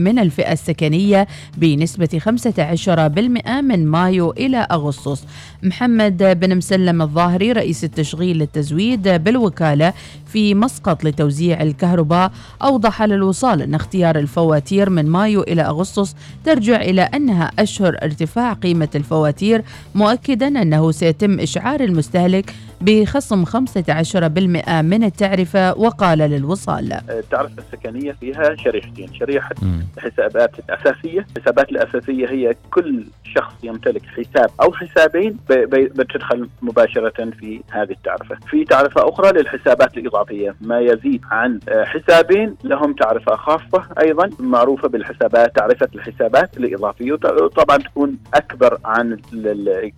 من الفئة السكنية بنسبة 15% من مايو إلى أغسطس. محمد بن مسلم الظاهري رئيس التشغيل للتزويد بالوكالة في مسقط لتوزيع الكهرباء أوضح للوصال أن اختيار الفواتير من مايو إلى أغسطس ترجع إلى أنها أشهر ارتفاع قيمة الفواتير مؤكدا أنه سيتم إشعار المستهلك بخصم 15% من التعرفة وقال للوصال. التعرفة السكنية فيها شريحتين. شريحة حسابات الأساسية. الحسابات الأساسية هي كل شخص يمتلك حساب أو حسابين بتدخل مباشرة في هذه التعرفة. في تعرفة أخرى للحسابات الإضافية. ما يزيد عن حسابين لهم تعرفة خاصة أيضا معروفة بالحسابات تعرفة الحسابات الإضافية. طبعا تكون أكبر عن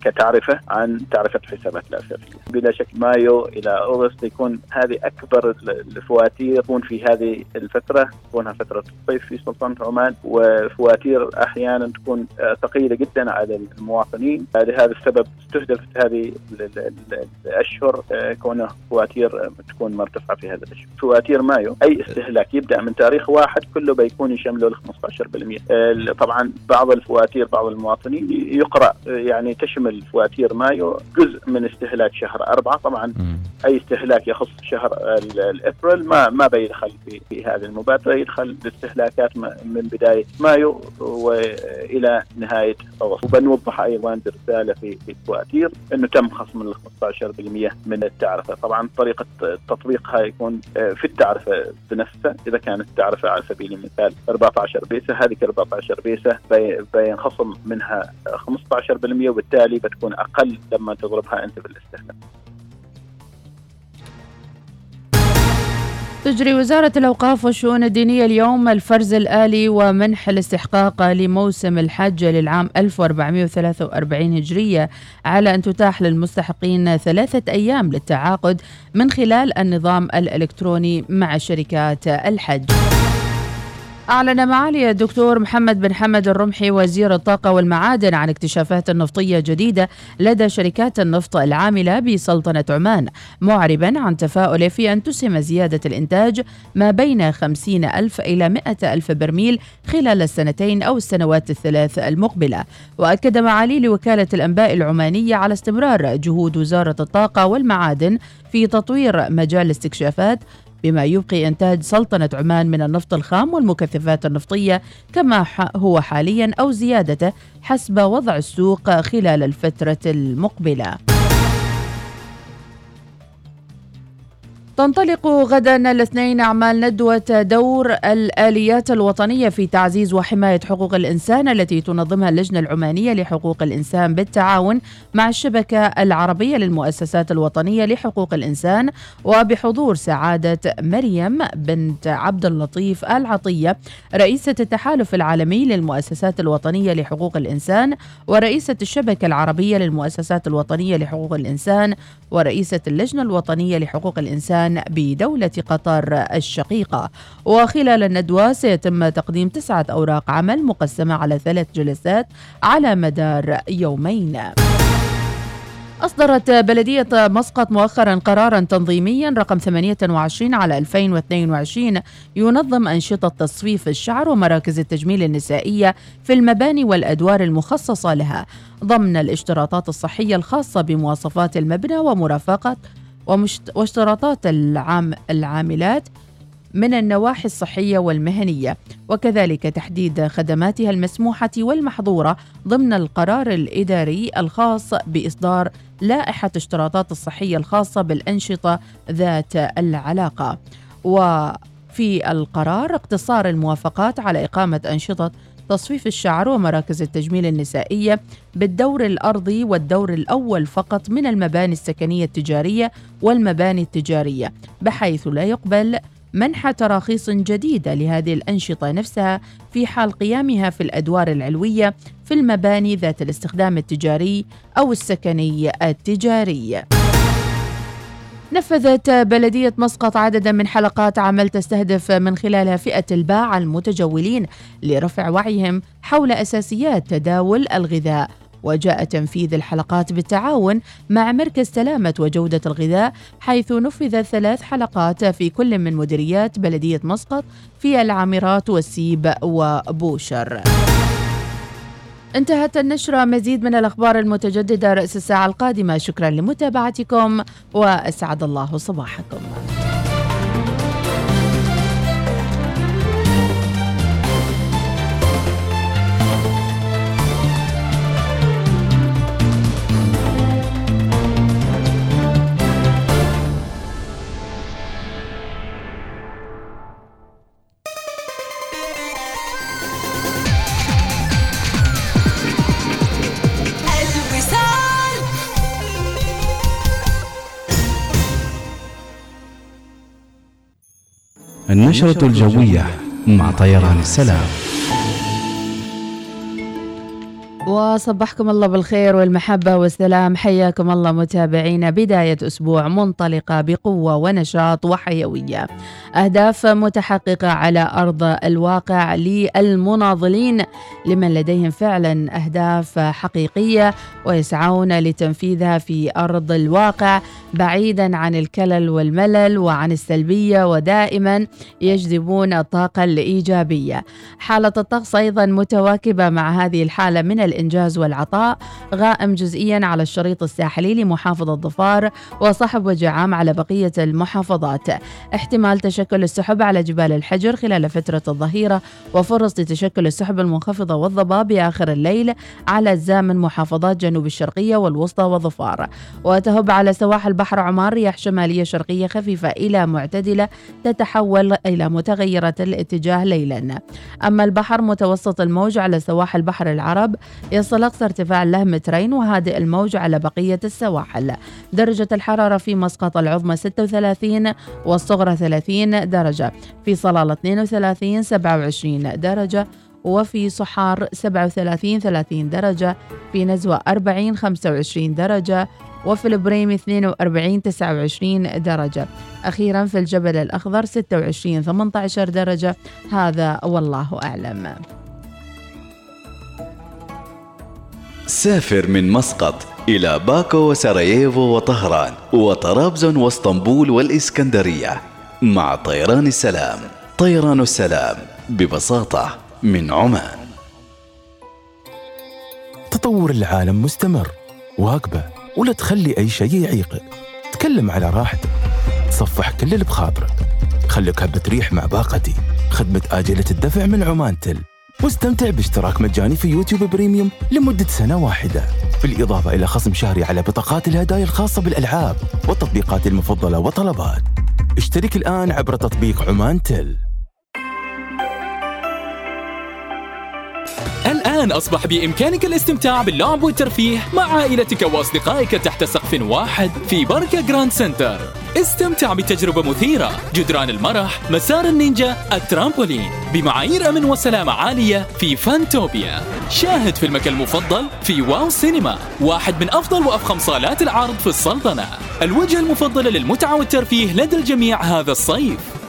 كتعرفة عن تعرفة الحسابات الأساسية. بلا شك مايو إلى أغسطس يكون هذه أكبر الفواتير تكون في هذه الفترة تكونها فترة الصيف في سلطنة عمان وفواتير أحيانا تكون ثقيلة جدا على المواطنين. لهذا السبب استهدفت هذه الأشهر كونها فواتير تكون مرتفعة في هذا الأشهر. فواتير مايو أي استهلاك يبدأ من تاريخ واحد كله بيكون يشمله ال 15% طبعا بعض الفواتير بعض المواطنين يقرأ يعني تشمل فواتير مايو جزء من استهلاك شهر أربعة طبعا أي استهلاك يخص شهر الأبريل ما ما بيدخل في, في هذه المبادرة. يدخل الاستهلاكات من بداية مايو وإلى نهاية أغسطس. وبنوضح أيضا برسالة في في الفواتير أنه تم خصم ال 15% من التعرفة. طبعا طريقة تطبيقها يكون في التعرفة بنفسها إذا كانت التعرفة على سبيل المثال 14 بيسة هذه 14 بيسة بينخصم منها 15% وبالتالي بتكون أقل لما تضربها أنت بالإستهلاك. تجري وزارة الأوقاف والشؤون الدينية اليوم الفرز الآلي ومنح الاستحقاق لموسم الحج للعام 1443 هجرية على أن تتاح للمستحقين ثلاثة أيام للتعاقد من خلال النظام الإلكتروني مع شركات الحج. أعلن معالي الدكتور محمد بن حمد الرمحي وزير الطاقة والمعادن عن اكتشافات نفطية جديدة لدى شركات النفط العاملة بسلطنة عمان معربا عن تفاؤله في أن تسهم زيادة الإنتاج ما بين 50 ألف إلى 100 ألف برميل خلال السنتين أو السنوات الثلاث المقبلة. وأكد معالي لوكالة الأنباء العمانية على استمرار جهود وزارة الطاقة والمعادن في تطوير مجال الاستكشافات بما يبقي إنتاج سلطنة عمان من النفط الخام والمكثفات النفطية كما هو حاليا أو زيادته حسب وضع السوق خلال الفترة المقبلة. تنطلق غدا الاثنين أعمال ندوة دور الآليات الوطنية في تعزيز وحماية حقوق الإنسان التي تنظمها اللجنة العمانية لحقوق الإنسان بالتعاون مع الشبكة العربية للمؤسسات الوطنية لحقوق الإنسان وبحضور سعادة مريم بنت عبد اللطيف العطية رئيسة التحالف العالمي للمؤسسات الوطنية لحقوق الإنسان ورئيسة الشبكة العربية للمؤسسات الوطنية لحقوق الإنسان ورئيسة اللجنة الوطنية لحقوق الإنسان بدولة قطر الشقيقة. وخلال الندوة سيتم تقديم تسعة أوراق عمل مقسمة على ثلاث جلسات على مدار يومين. أصدرت بلدية مسقط مؤخرا قرارا تنظيميا رقم 28 على 2022 ينظم أنشطة تصفيف الشعر ومراكز التجميل النسائية في المباني والأدوار المخصصة لها. ضمن الاشتراطات الصحية الخاصة بمواصفات المبنى ومرافقة واشتراطات العام العاملات من النواحي الصحية والمهنية وكذلك تحديد خدماتها المسموحة والمحظورة ضمن القرار الإداري الخاص بإصدار لائحة اشتراطات الصحية الخاصة بالأنشطة ذات العلاقة. وفي القرار اقتصار الموافقات على إقامة أنشطة تصفيف الشعر ومراكز التجميل النسائية بالدور الأرضي والدور الأول فقط من المباني السكنية التجارية والمباني التجارية بحيث لا يقبل منح تراخيص جديدة لهذه الأنشطة نفسها في حال قيامها في الأدوار العلوية في المباني ذات الاستخدام التجاري أو السكني التجاري. نفذت بلدية مسقط عددا من حلقات عمل تستهدف من خلالها فئة الباعة المتجولين لرفع وعيهم حول أساسيات تداول الغذاء. وجاء تنفيذ الحلقات بالتعاون مع مركز سلامة وجودة الغذاء حيث نفذت ثلاث حلقات في كل من مديريات بلدية مسقط في العامرات والسيب وبوشر. انتهت النشرة. مزيد من الأخبار المتجددة رأس الساعة القادمة. شكرا لمتابعتكم وأسعد الله صباحكم. النشرة الجوية مع طيران السلام. وصبحكم الله بالخير والمحبة والسلام. حياكم الله متابعينا. بداية أسبوع منطلقة بقوة ونشاط وحيوية. أهداف متحققة على أرض الواقع للمناضلين. لمن لديهم فعلا أهداف حقيقية ويسعون لتنفيذها في أرض الواقع. بعيدا عن الكلل والملل وعن السلبية ودائما يجذبون الطاقة الإيجابية. حالة الطقس أيضا متواكبة مع هذه الحالة من الإنجاز والعطاء. غائم جزئيا على الشريط الساحلي لمحافظة ظفار وصحب وجه عام على بقية المحافظات. احتمال تشكل السحب على جبال الحجر خلال فترة الظهيرة وفرص لتشكل السحب المنخفضة والضباب بآخر الليل على أجزاء من محافظات جنوب الشرقية والوسطى وظفار. وتهب على سواحل بحر عمان رياح شمالية شرقية خفيفة إلى معتدلة تتحول إلى متغيرة الاتجاه ليلا. أما البحر متوسط الموج على سواحل بحر العرب يصل أقصى ارتفاع له مترين وهادئ الموج على بقية السواحل. درجة الحرارة في مسقط العظمى 36 والصغرى 30 درجة. في صلالة 32 27 درجة. وفي صحار 37 30 درجة في نزوة 40 25 درجة وفي البريم 42 29 درجة. أخيرا في الجبل الأخضر 26 18 درجة. هذا والله أعلم. سافر من مسقط إلى باكو وسراييفو وطهران وطرابزون واسطنبول والإسكندرية مع طيران السلام. طيران السلام ببساطة. من عمان. تطور العالم مستمر واقبه ولا تخلي أي شيء يعيقك. تكلم على راحتك. تصفح كل اللي بخاطرك. خليك هبة ريح مع باقتي. خدمة آجلة الدفع من عمان تل. واستمتع باشتراك مجاني في يوتيوب بريميوم لمدة سنة واحدة. بالإضافة إلى خصم شهري على بطاقات الهدايا الخاصة بالألعاب والتطبيقات المفضلة وطلبات اشترك الآن عبر تطبيق Omantel. الآن أصبح بإمكانك الاستمتاع باللعب والترفيه مع عائلتك وأصدقائك تحت سقف واحد في بركاء Grand Center استمتع بتجربة مثيرة. جدران المرح مسار النينجا الترامبولين. بمعايير أمن وسلامة عالية في Fantopia. شاهد فيلمك المفضل في Wow Cinema. واحد من أفضل وأفخم صالات العرض في السلطنة. الوجهة المفضلة للمتعة والترفيه لدى الجميع هذا الصيف.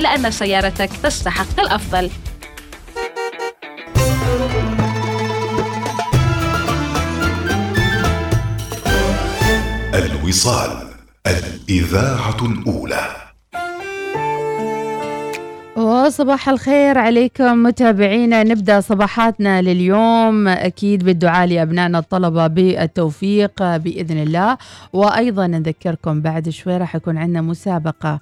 لأن سيارتك تستحق الأفضل. الوصال الإذاعة الأولى. وصباح الخير عليكم متابعينا. نبدأ صباحاتنا لليوم. أكيد بالدعاء لأبنائنا الطلبة بالتوفيق بإذن الله. وأيضا نذكركم بعد شوي راح يكون عندنا مسابقة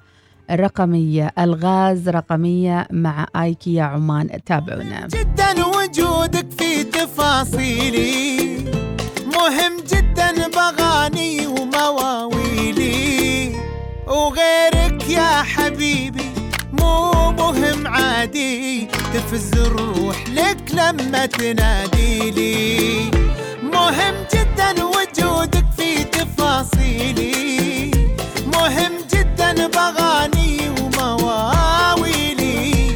رقميه الغاز رقمية مع آيكيا عمان. تابعونا. جدا وجودك في تفاصيلي. مهم جدا بغاني ومواويلي. وغيرك يا حبيبي مو مهم عادي. تفز الروح لك لما تنادي لي. مهم جدا تفاصيلي. مهم جدا بغاني ومواويلي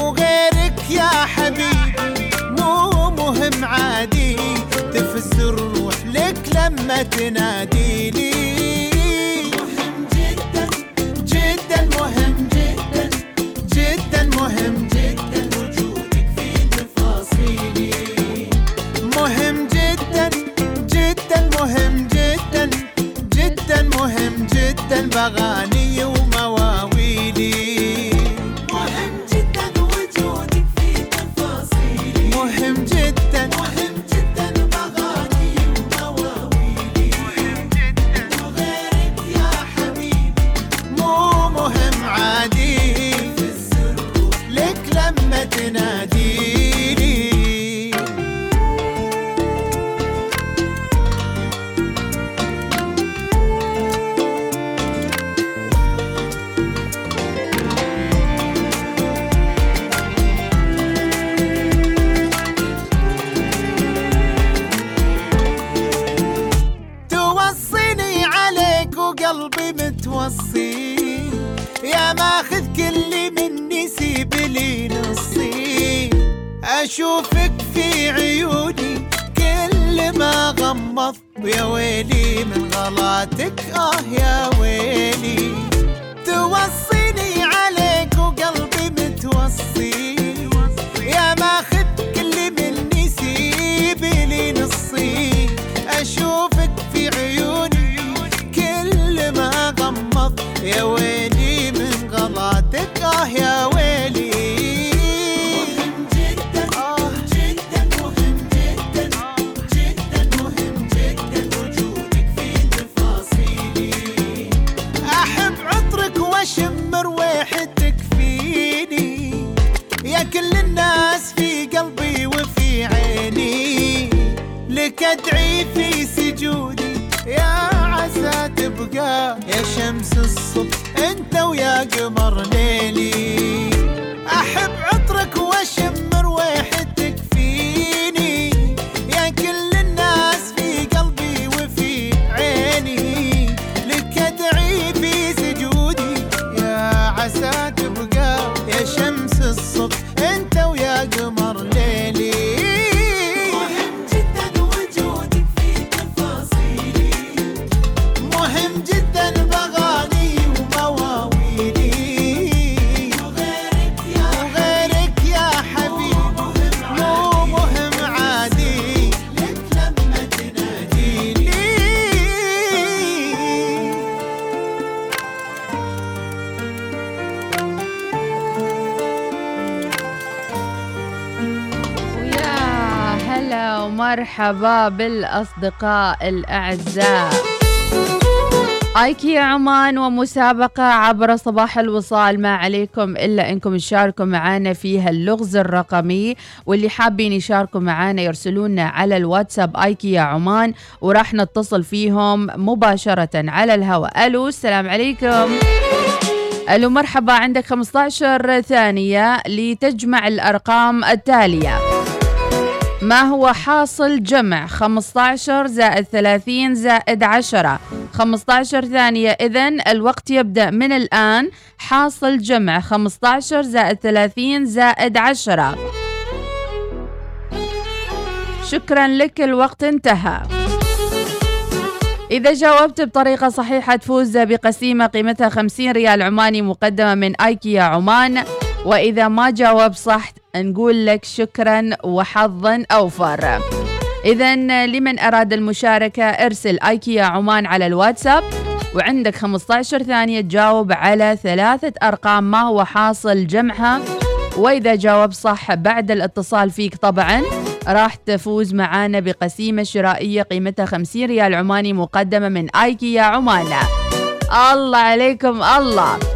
وغيرك يا حبيبي مو مهم عادي تفز الروح لك لما تناديلي مهم جدا جدا مهم جدا جدا مهم جدا أشوفك في عيوني كل ما غمض ويا ويلي من غلاتك آه يا ويلي. توصيني عليك وقلبي متوصي. يا ماخذ كل مني سيب لي نصي. أشوفك في عيوني كل ما غمض يا ويلي من غلاتك آه يا ويلي انت ويا قمر ليلي. ومرحبا بالأصدقاء الأعزاء. أيكيا عمان ومسابقة عبر صباح الوصال. ما عليكم إلا أنكم تشاركوا معنا فيها اللغز الرقمي واللي حابين يشاركوا معنا يرسلونا على الواتساب أيكيا عمان وراح نتصل فيهم مباشرة على الهواء. ألو السلام عليكم. ألو مرحبا عندك 15 ثانية لتجمع الأرقام التالية. ما هو حاصل جمع 15 زائد 30 زائد 10 15 ثانية إذن الوقت يبدأ من الآن. حاصل جمع 15 زائد 30 زائد 10 شكرا لك الوقت انتهى. إذا جاوبت بطريقة صحيحة تفوز بقسيمة قيمتها 50 ريال عماني مقدمة من آيكيا عمان. وإذا ما جاوب صح نقول لك شكرا وحظا أوفر. إذا لمن أراد المشاركة أرسل آيكيا عمان على الواتساب. وعندك 15 ثانية تجاوب على ثلاثة أرقام ما هو حاصل جمعها. وإذا جاوب صح بعد الاتصال فيك طبعا راح تفوز معانا بقسيمة شرائية قيمتها 50 ريال عماني مقدمة من آيكيا عمان. الله عليكم الله.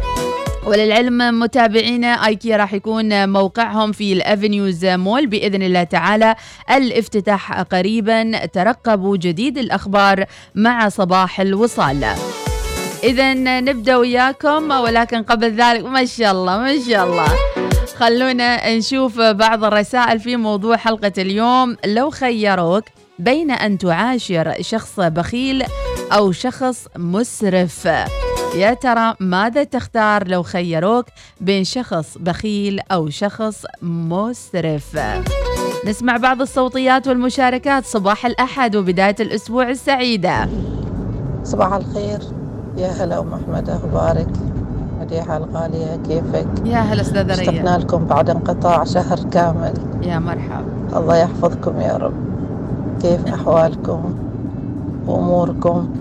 وللعلم متابعينا ايكيا راح يكون موقعهم في الافنيوز مول بإذن الله تعالى. الافتتاح قريبا. ترقبوا جديد الأخبار مع صباح الوصال. اذا نبدأ وياكم ولكن قبل ذلك ما شاء الله ما شاء الله. خلونا نشوف بعض الرسائل في موضوع حلقة اليوم. لو خيروك بين أن تعاشر شخص بخيل أو شخص مسرف. يا ترى ماذا تختار لو خيروك بين شخص بخيل أو شخص مسرف؟ نسمع بعض الصوتيات والمشاركات صباح الأحد وبداية الأسبوع السعيدة. صباح الخير. يا هلا ام أحمد أخبارك مديحه الغاليه كيفك؟ يا هلا أستاذة اشتقنا ريا لكم بعد انقطاع شهر كامل. يا مرحب الله يحفظكم يا رب. كيف أحوالكم؟ واموركم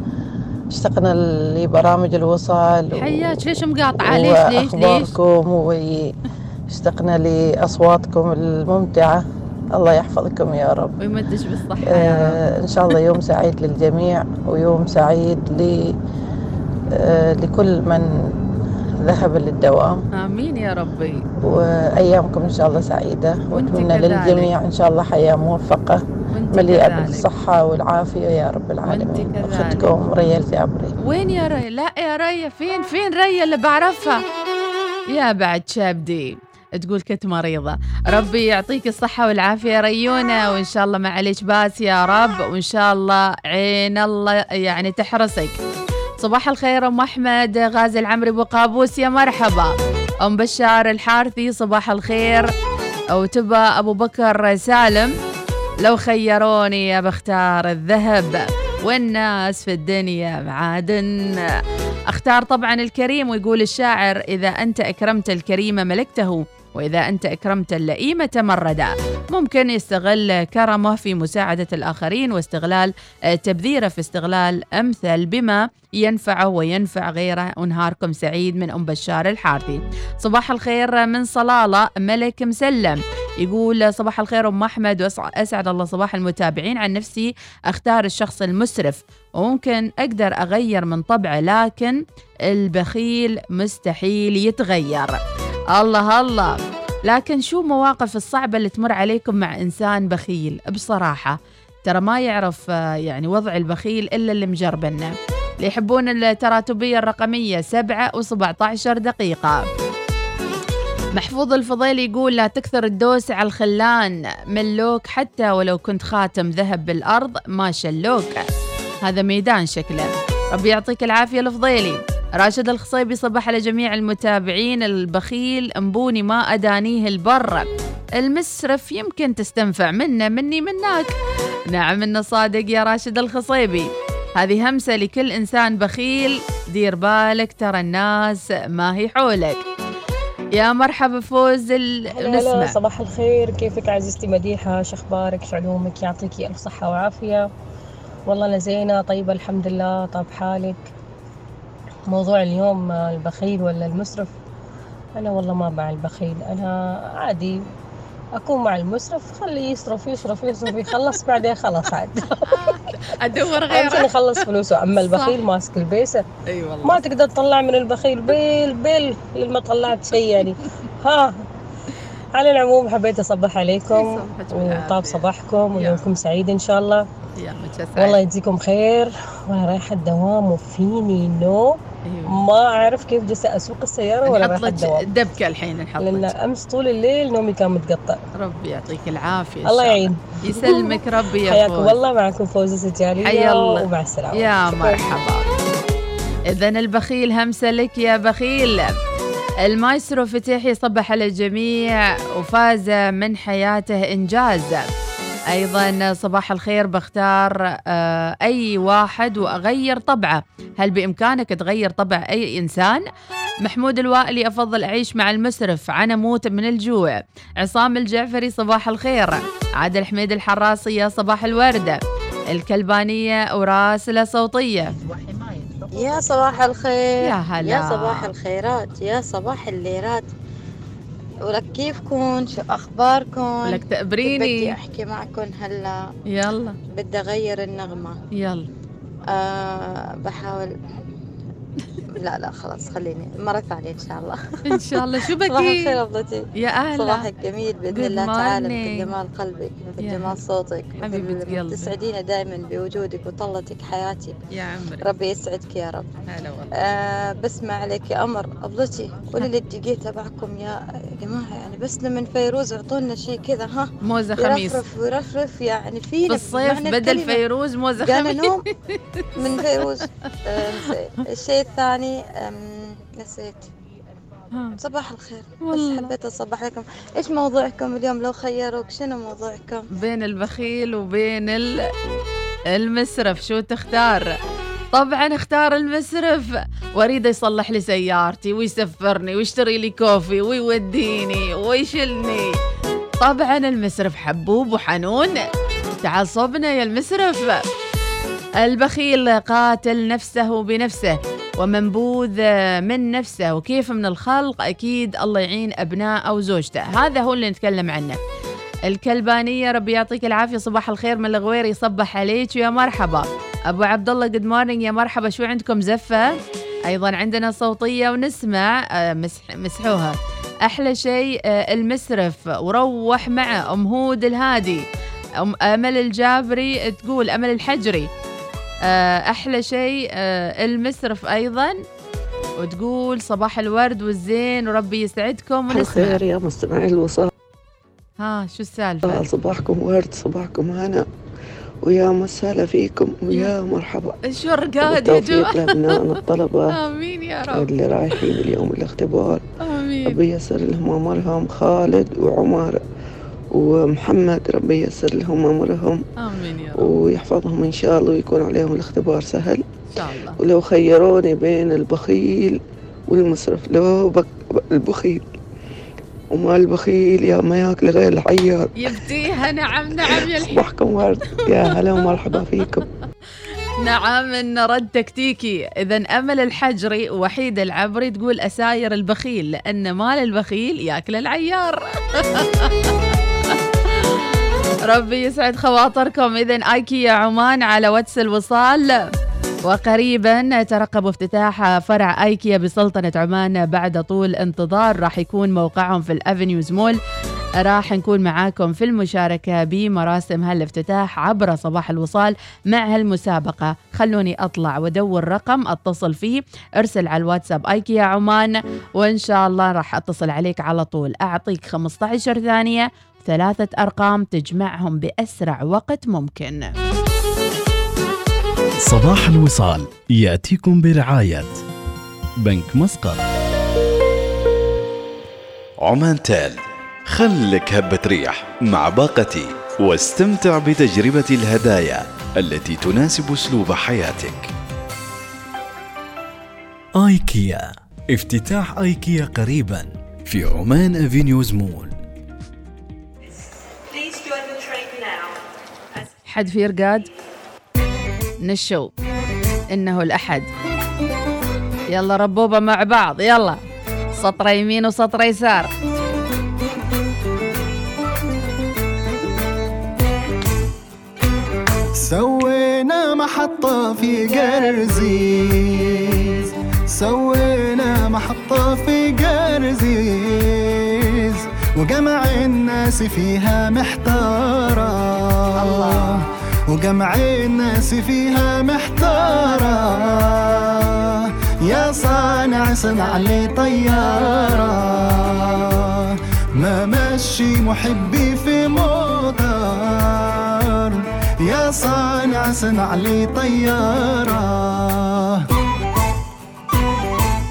اشتقنا لبرامج الوصال و- حياك. ليش مقاطعة ليش ليش ليش؟ وأخباركم واشتقنا لأصواتكم الممتعة. الله يحفظكم يا رب. ويمدش بالصحة يا آه، إن شاء الله يوم سعيد للجميع ويوم سعيد ل آه، لكل من ذهب للدوام. رب آمين يا ربي. وأيامكم إن شاء الله وأتمنى كذلك. للجميع إن شاء الله حياة موفقة. وانت مليئة. بالصحة والعافية يا رب العالمين. أختكم ريال جابري وين يا ريا لا يا ريا فين فين ريا اللي بعرفها؟ يا بعد شابدي. تقول كنت مريضة. ربي يعطيك الصحة والعافية ريونة وإن شاء الله ما عليك باس يا رب وإن شاء الله عين الله يعني تحرسك. صباح الخير أم أحمد غازي العمري أبو قابوس يا مرحبا. أم بشار الحارثي صباح الخير. وتبى أبو بكر سالم. لو خيروني بختار الذهب والناس في الدنيا معادن. أختار طبعا الكريم ويقول الشاعر إذا أنت أكرمت الكريم ملكته. وإذا أنت أكرمت اللئيم تمردا ممكن يستغل كرمه في مساعدة الآخرين واستغلال آه، تبذيره في استغلال أمثل بما ينفعه وينفع غيره. ونهاركم سعيد من أم بشار الحارثي. صباح الخير من صلالة ملك مسلم. يقول صباح الخير أم أحمد واسعد الله صباح المتابعين. عن نفسي أختار الشخص المسرف وممكن أقدر أغير من طبعه لكن البخيل مستحيل يتغير. الله الله. لكن شو مواقف الصعبة اللي تمر عليكم مع إنسان بخيل؟ بصراحة ترى ما يعرف آه، يعني وضع البخيل إلا اللي مجربنه. اللي يحبون التراتبية الرقمية سبعة وسبعة عشر دقيقة. محفوظ الفضيل يقول لا تكثر الدوس على الخلان. ملوك حتى ولو كنت خاتم ذهب بالأرض ما شلوك. هذا ميدان شكله. ربي يعطيك العافية الفضيلي راشد الخصيبي صبح على جميع المتابعين. البخيل انبوني ما أدانيه البر. المسرف يمكن تستنفع منه مني منك نعم إنه صادق يا راشد الخصيبي. هذه همسة لكل إنسان بخيل. دير بالك ترى الناس ما هي حولك. يا مرحبا فوز ال- هلا هلا نسمع. صباح الخير. كيفك عزيزتي مديحة؟ شو أخبارك؟ شو علومك؟ يعطيكي ألف صحة وعافية. والله أنا زينة. طيبة الحمد لله. طاب حالك. موضوع اليوم آه، البخيل ولا المسرف؟ أنا والله ما مع البخيل. أنا عادي أكون مع المسرف خليه يصرف يصرف يصرف يخلص بعدين خلاص عاد. شيء غيره. يخلص فلوسه. أما صح. البخيل ماسك البيسة. أي والله. ما تقدر تطلع من البخيل. بيل بيل لما طلعت شيء يعني. ها. على العموم حبيت أصبح عليكم. وطاب صباحكم ويومكم سعيد إن شاء الله. والله يجزيكم خير. وأنا رايحة الدوام وفيني نو أيوة. ما أعرف كيف جالسه أسوق السيارة ولا رايحه لك الدوام دبكة الحين نحط لأن أمس طول الليل نومي كان متقطع. ربي يعطيك العافية الله يعين. يسلمك ربي يا حياكم الله معكم فوزة السجارية حيا الله. ومع السلامة. يا. مرحبا. إذا البخيل همسة لك يا بخيل. المايسترو فتيح يصبح على الجميع وفاز من حياته إنجاز. أيضا صباح الخير بختار آه، أي واحد وأغير طبعه. هل بإمكانك تغير طبع أي إنسان؟ محمود الوائلي أفضل أعيش مع المسرف. عن أموت من الجوع. عصام الجعفري صباح الخير. عادل حميد الحراسي يا صباح الوردة. الكلبانية وراسلة صوتية. يا صباح الخير. يا هلا. يا صباح الخيرات. يا صباح الليرات. ولك كيفكم شو اخباركم ولك تقبريني. بدي أحكي معكم هلا. يلا. بدي أغير النغمة. يلا. آه بحاول. لا لا خلاص خليني مرة ثانية إن شاء الله. إن شاء الله. شو صباح بكي الخير أبلتي. يا أهلا. صباحك جميل بإذن الله تعالى. مثل جمال قلبك مثل جمال صوتك حبيبة قلبي. تسعدينا دائما بوجودك وطلتك حياتي يا عمري. ربي يسعدك يا رب. هلا والله. آه بسمع عليك يا قمر أبلتي قولي لي الدقيقة تبعكم يا جماعة يعني بس لما فيروز يعطونا شيء كذا ها؟ موزة خميس. يرفرف ويرفرف يعني في في الصيف بدل فيروز موزة خميس. من فيروز. آه، الشيء الثاني آم، نسيت. صباح الخير. والله. بس حبيت أصبح لكم؟ إيش موضوعكم اليوم؟ لو خيروك شنو موضوعكم؟ بين البخيل وبين ال... المسرف. شو تختار؟ طبعا اختار المسرف. واريد يصلح لي سيارتي ويسفرني ويشتري لي كوفي ويوديني ويشلني طبعا المسرف حبوب وحنون. تعصبنا يا المسرف. البخيل قاتل نفسه بنفسه. ومنبوذ من نفسه وكيف من الخلق أكيد الله يعين أبناء أو زوجته. هذا هو اللي نتكلم عنه. الكلبانية ربي يعطيك العافية صباح الخير من الغوير يصبح عليك ويا مرحبا. أبو عبد الله good morning يا مرحبا. شو عندكم زفة؟ أيضا عندنا صوتية ونسمع آه، مسح مسحوها. أحلى شيء آه، المسرف. وروح معه أم هود الهادي. أم أمل الجابري تقول أمل الحجري. أحلى شيء آه، المسرف أيضا. وتقول صباح الورد والزين وربي يسعدكم ونسمع. الخير يا مستمعي الوصال. ها شو السالفة؟ صباحكم ورد صباحكم هنا. ويا مسهلا فيكم ويا مرحبا. شو رقاد يا جماعة. لأبنائنا الطلبة. آمين يا رب. اللي رايحين اليوم الاختبار. آمين. ربي ييسر لهم أمرهم خالد وعمر. ومحمد ربي ييسر لهم أمرهم آمين يا رب. ويحفظهم إن شاء الله ويكون عليهم الاختبار سهل. إن شاء الله. ولو خيروني بين البخيل والمسرف لو بك البخيل. وما البخيل يا ما ياكل غير العيار يبتيها نعم نعم يا صباحكم ورد يا هلا ومرحبا فيكم. نعم إن رد تكتيكي إذا أمل الحجري وحيد العبري تقول أساير البخيل لأن مال البخيل ياكل العيار. ربي يسعد خواطركم. إذا أيكيا عمان على واتس الوصال. وقريبا ترقبوا افتتاح فرع ايكيا بسلطنة عمان بعد طول انتظار. راح يكون موقعهم في ال Avenues Mall. راح نكون معاكم في المشاركة بمراسم هالافتتاح عبر صباح الوصال مع هالمسابقة. خلوني أطلع وأدور رقم أتصل فيه. أرسل على الواتساب ايكيا عمان وإن شاء الله راح أتصل عليك على طول. أعطيك 15 ثانية ثلاثة أرقام تجمعهم بأسرع وقت ممكن. صباح الوصال يأتيكم برعاية بنك مسقط. عمان تال خلك هبة ريح مع باقتي واستمتع بتجربة الهدايا التي تناسب أسلوب حياتك. آيكيا افتتاح آيكيا قريبا في عمان أفينيوز مول. حد في رقاد نشو إنه الأحد. يلا ربوبة مع بعض يلا. سطر يمين وسطر يسار. سوينا محطة في قرزيز. سوينا محطة في قرزيز. وجمع الناس فيها محتارة. الله. وجمع الناس فيها محتارة. يا صانع صنع لي طيارة. ما مشي محبي في موتر. يا صانع صنع لي طيارة.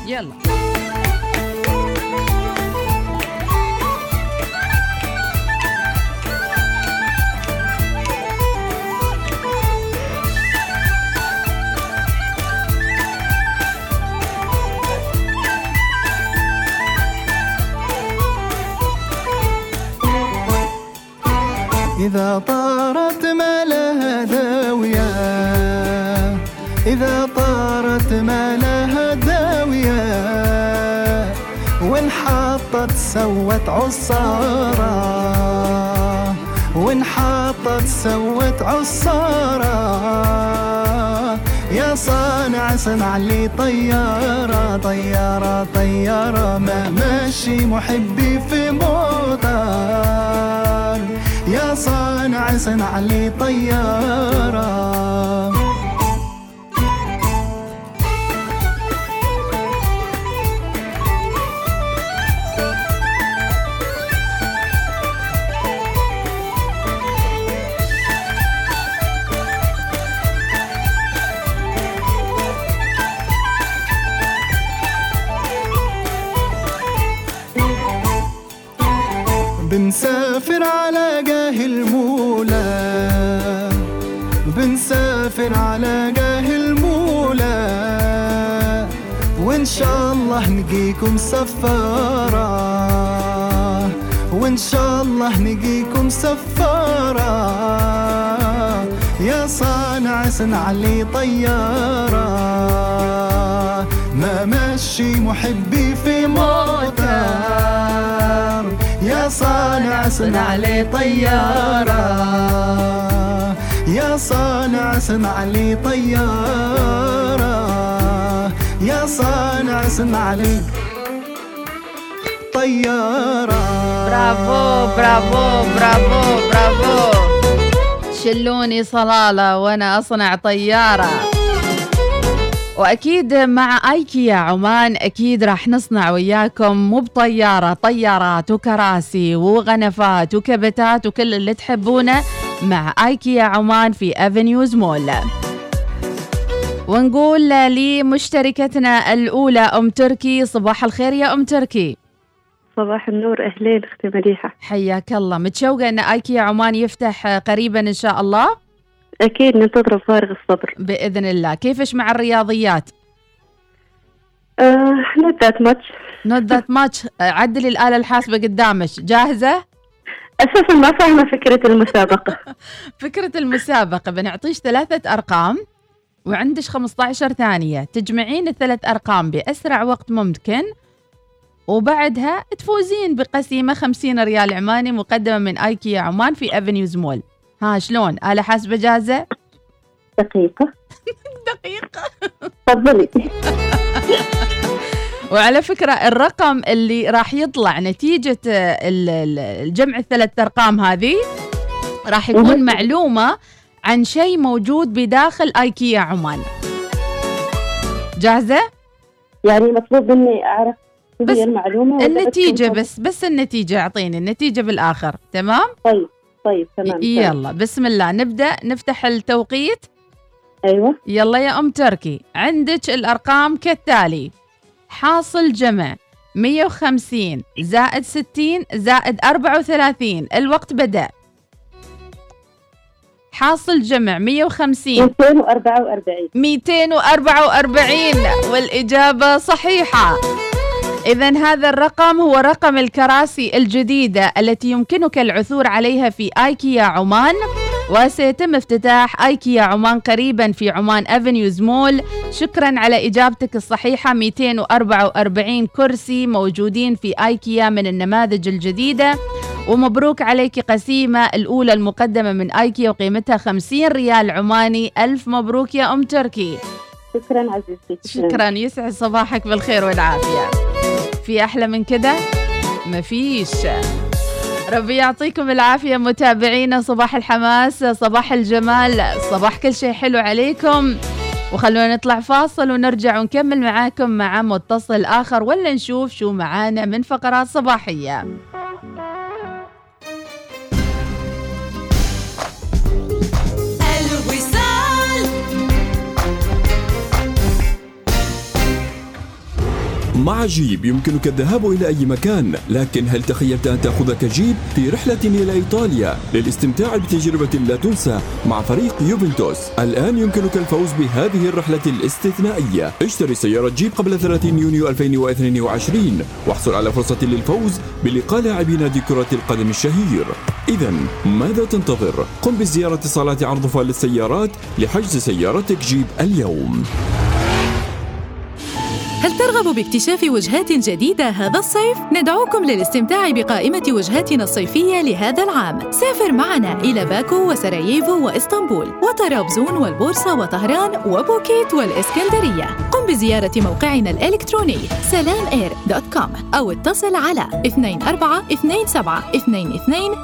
يلا. إذا طارت ما لها داوية إذا طارت ما لها داوية وانحطت سوت عصارة وانحطت سوت عصارة. يا صانع صنع لي طيارة طيارة طيارة ما ماشي محبي في صانع صنع لي طيارة. نسافر على جاه المولى وإن شاء الله نجيكم سفارة. وإن شاء الله نجيكم سفارة. يا صانع صنع لي طيارة. ما مشي محبي في موتر يا صانع صنع لي طيارة. يا صانع صنع لي طيارة. يا صانع صنع لي طيارة. برافو برافو برافو برافو. شلوني صلالة وأنا أصنع طيارة. وأكيد مع ايكيا عمان أكيد راح نصنع وياكم مو بطيارة طيارات وكراسي وغنفات وكبتات وكل اللي تحبونه. مع آيكيا عمان في Avenues Mall ونقول لمشتركتنا الأولى أم تركي. صباح الخير يا أم تركي. صباح النور أهلين أختي مديحة. حياك الله. متشوقة أن آيكيا عمان يفتح قريبا إن شاء الله؟ أكيد ننتظر بفارغ الصبر. بإذن الله. كيفش مع الرياضيات؟ not that much not that much عدلي الآلة الحاسبة قدامك. جاهزة؟ أساسا ما فاهمة فكرة المسابقة. فكرة المسابقة بنعطيش ثلاثة أرقام وعندك 15 ثانية. تجمعين الثلاث أرقام بأسرع وقت ممكن وبعدها تفوزين بقسيمة 50 ريال عماني مقدمة من آيكيا عمان في افنيوز مول ها شلون؟ آلة حاسبة جاهزة؟ دقيقة. دقيقة. تفضلي. وعلى فكرة الرقم اللي راح يطلع نتيجة الجمع الثلاث أرقام هذه راح يكون معلومة عن شيء موجود بداخل آيكيا عمان. جاهزة؟ يعني مطلوب مني أعرف بس المعلومة النتيجة بس بس النتيجة أعطيني النتيجة بالآخر تمام؟ طيب طيب تمام. يلا بسم الله نبدأ نفتح التوقيت. أيوة. يلا يا أم تركي عندك الأرقام كالتالي. حاصل جمع 150 زائد 60 زائد 34 الوقت بدأ. حاصل جمع 150 244 244 والإجابة صحيحة. إذا هذا الرقم هو رقم الكراسي الجديدة التي يمكنك العثور عليها في آيكيا عمان. وسيتم افتتاح آيكيا عمان قريبا في عمان افنيوز مول. شكرا على إجابتك الصحيحة. 244 كرسي موجودين في آيكيا من النماذج الجديدة. ومبروك عليك قسيمة الأولى المقدمة من آيكيا وقيمتها 50 ريال عماني. ألف مبروك يا أم تركي. شكرا عزيزتي شكرا. يسعد صباحك بالخير والعافية. في أحلى من كده؟ مفيش. ربي يعطيكم العافية متابعينا. صباح الحماس صباح الجمال صباح كل شيء حلو عليكم. وخلونا نطلع فاصل ونرجع ونكمل معاكم مع متصل آخر ولا نشوف شو معانا من فقرات صباحية. مع جيب يمكنك الذهاب إلى أي مكان لكن هل تخيلت أن تأخذك جيب في رحلة إلى إيطاليا؟ للاستمتاع بتجربة لا تنسى مع فريق يوفنتوس. الآن يمكنك الفوز بهذه الرحلة الاستثنائية. اشتري سيارة جيب قبل 30 يونيو 2022 واحصل على فرصة للفوز بلقاء لاعبي نادي كرة القدم الشهير. إذا ماذا تنتظر؟ قم بزيارة صالات عرض فال السيارات لحجز سيارتك جيب اليوم. هل ترغب باكتشاف وجهات جديدة هذا الصيف؟ ندعوكم للاستمتاع بقائمة وجهاتنا الصيفية لهذا العام. سافر معنا إلى باكو وسراييفو وإسطنبول وطرابزون والبورصة وطهران وبوكيت والإسكندرية. قم بزيارة موقعنا الإلكتروني com أو اتصل على 2427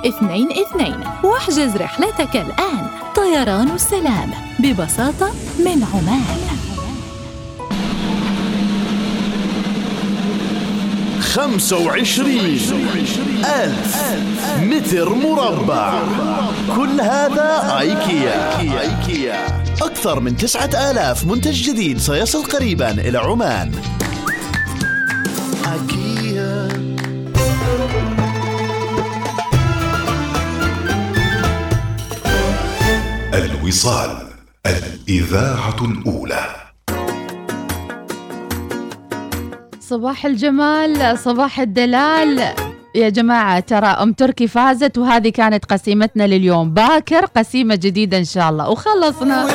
واحجز رحلتك الآن. طيران السلام ببساطة من عمان. خمسة وعشرين ألف متر مربع. كل هذا آيكيا. آيكيا. أكثر من تسعة آلاف منتج جديد سيصل قريبا إلى عمان. الوصال الإذاعة الأولى. صباح الجمال صباح الدلال. يا جماعة ترى أم تركي فازت وهذه كانت قسيمتنا لليوم. باكر قسيمة جديدة إن شاء الله وخلصنا.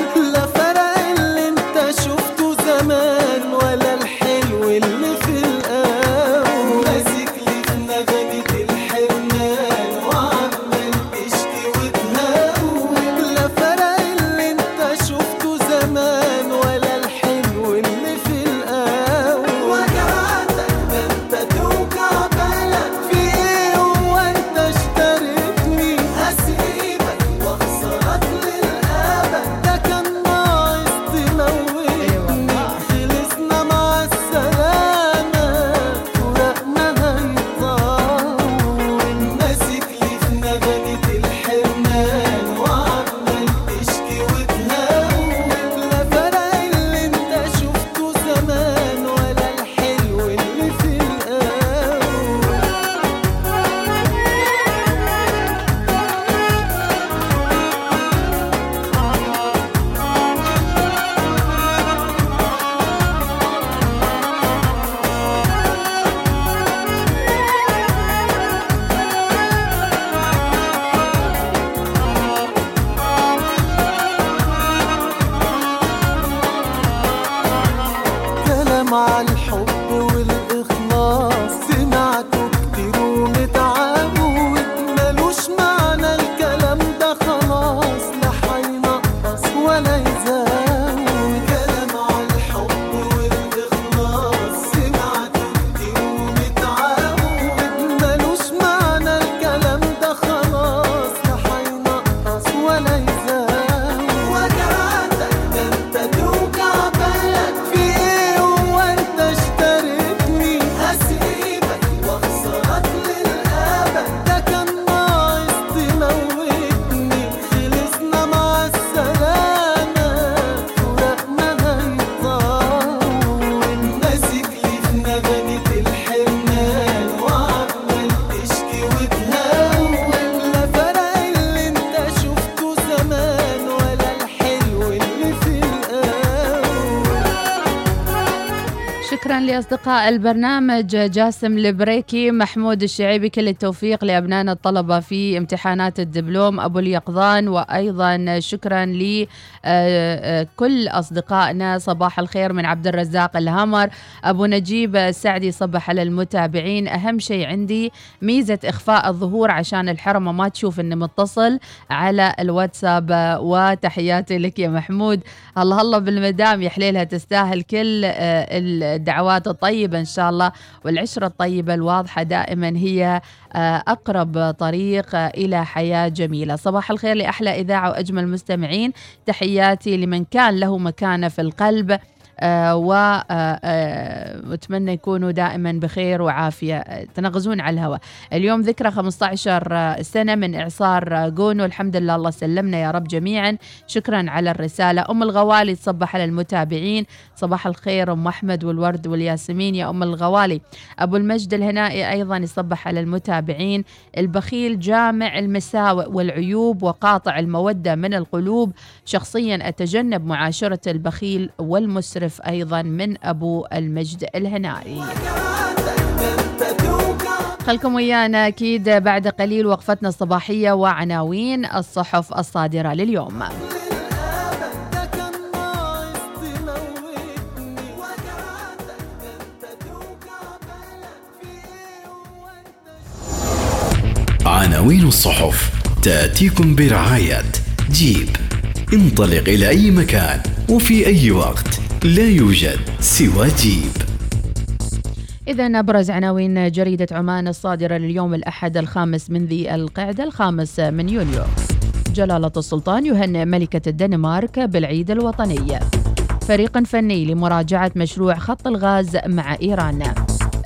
البرنامج جاسم البريكي محمود الشعيبي كل التوفيق لأبنائنا الطلبة في امتحانات الدبلوم أبو اليقظان وأيضا شكرا لكل أصدقائنا. صباح الخير من عبد الرزاق الهمر أبو نجيب السعدي صبح على المتابعين. أهم شيء عندي ميزة إخفاء الظهور عشان الحرمة ما تشوف إني متصل على الواتساب. وتحياتي لك يا محمود. الله الله بالمدام يا حليلها تستاهل كل آه، الدعوات. الطيبة إن شاء الله والعشرة الطيبة الواضحة دائما هي آه، أقرب طريق آه، إلى حياة جميلة. صباح الخير لأحلى إذاعة وأجمل مستمعين. تحياتي لمن كان له مكانة في القلب. آه، وأتمنى يكونوا دائما بخير وعافية. آه، تنغزون على الهواء. اليوم ذكرى 15 سنة من إعصار جونو. الحمد لله الله سلمنا يا رب جميعا. شكرا على الرسالة. أم الغوالي تصبح على المتابعين. صباح الخير أم أحمد والورد والياسمين يا أم الغوالي. أبو المجد الهنائي أيضا يصبح على المتابعين. البخيل جامع المساوئ والعيوب وقاطع المودة من القلوب. شخصيا أتجنب معاشرة البخيل والمسرف. أيضا من أبو المجد الهنائي. خلكم ويانا أكيد بعد قليل وقفتنا الصباحية وعناوين الصحف الصادرة لليوم. عناوين الصحف تأتيكم برعاية جيب. انطلق إلى أي مكان وفي أي وقت. لا يوجد سوى جيب. إذا أبرز عناوين جريدة عمان الصادرة لليوم الأحد الخامس من ذي القعدة الخامس من يونيو جلالة السلطان يهنئ ملكة الدنمارك بالعيد الوطني. فريق فني لمراجعة مشروع خط الغاز مع إيران.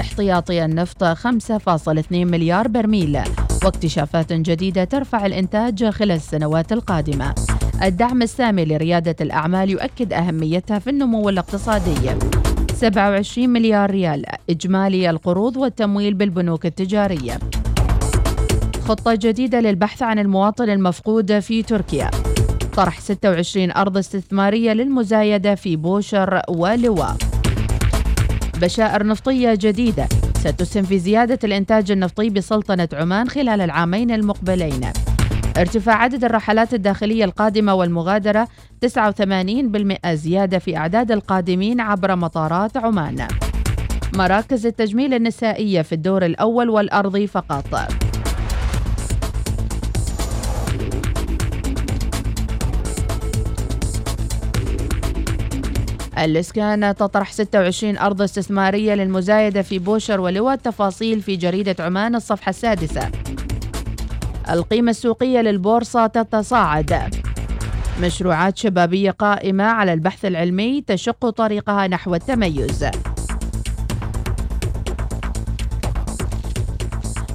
احتياطي النفط 5.2 مليار برميل. واكتشافات جديدة ترفع الإنتاج خلال السنوات القادمة. الدعم السامي لريادة الأعمال يؤكد أهميتها في النمو الاقتصادي. 27 مليار ريال إجمالي القروض والتمويل بالبنوك التجارية. خطة جديدة للبحث عن المواطن المفقود في تركيا. طرح 26 أرض استثمارية للمزايدة في بوشر ولواء. بشائر نفطية جديدة ستسهم في زيادة الإنتاج النفطي بسلطنة عمان خلال العامين المقبلين. ارتفاع عدد الرحلات الداخلية القادمة والمغادرة 89% زيادة في أعداد القادمين عبر مطارات عمان. مراكز التجميل النسائية في الدور الأول والأرضي فقط. الإسكان تطرح 26 أرض استثمارية للمزايدة في بوشر ولواء التفاصيل في جريدة عمان الصفحة السادسة. القيمة السوقية للبورصة تتصاعد. مشروعات شبابية قائمة على البحث العلمي تشق طريقها نحو التميز.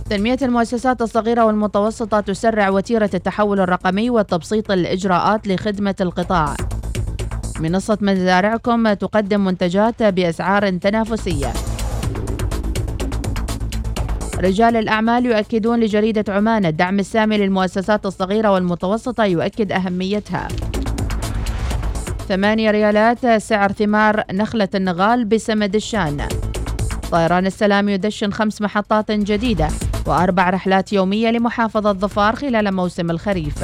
تنمية المؤسسات الصغيرة والمتوسطة تسرع وتيرة التحول الرقمي وتبسيط الإجراءات لخدمة القطاع. منصة مزارعكم تقدم منتجات بأسعار تنافسية. رجال الأعمال يؤكدون لجريدة عمان الدعم السامي للمؤسسات الصغيرة والمتوسطة يؤكد أهميتها. ثمانية ريالات سعر ثمار نخلة النغال بسمد الشان. طيران السلام يدشن خمس محطات جديدة وأربع رحلات يومية لمحافظة ظفار خلال موسم الخريف.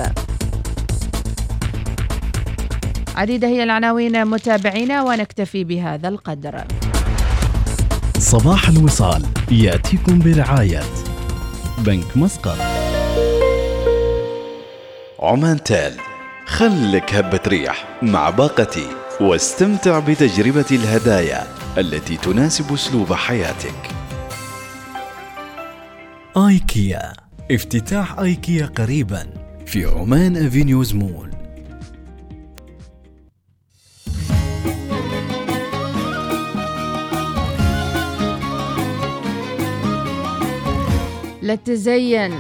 عديدة هي العناوين متابعينا ونكتفي بهذا القدر. صباح الوصال يأتيكم برعاية بنك مسقط. عمان تال خلك هبة ريح مع باقتي واستمتع بتجربة الهدايا التي تناسب أسلوب حياتك. آيكيا افتتاح آيكيا قريبا في عمان أفينيوز مول. لا تزين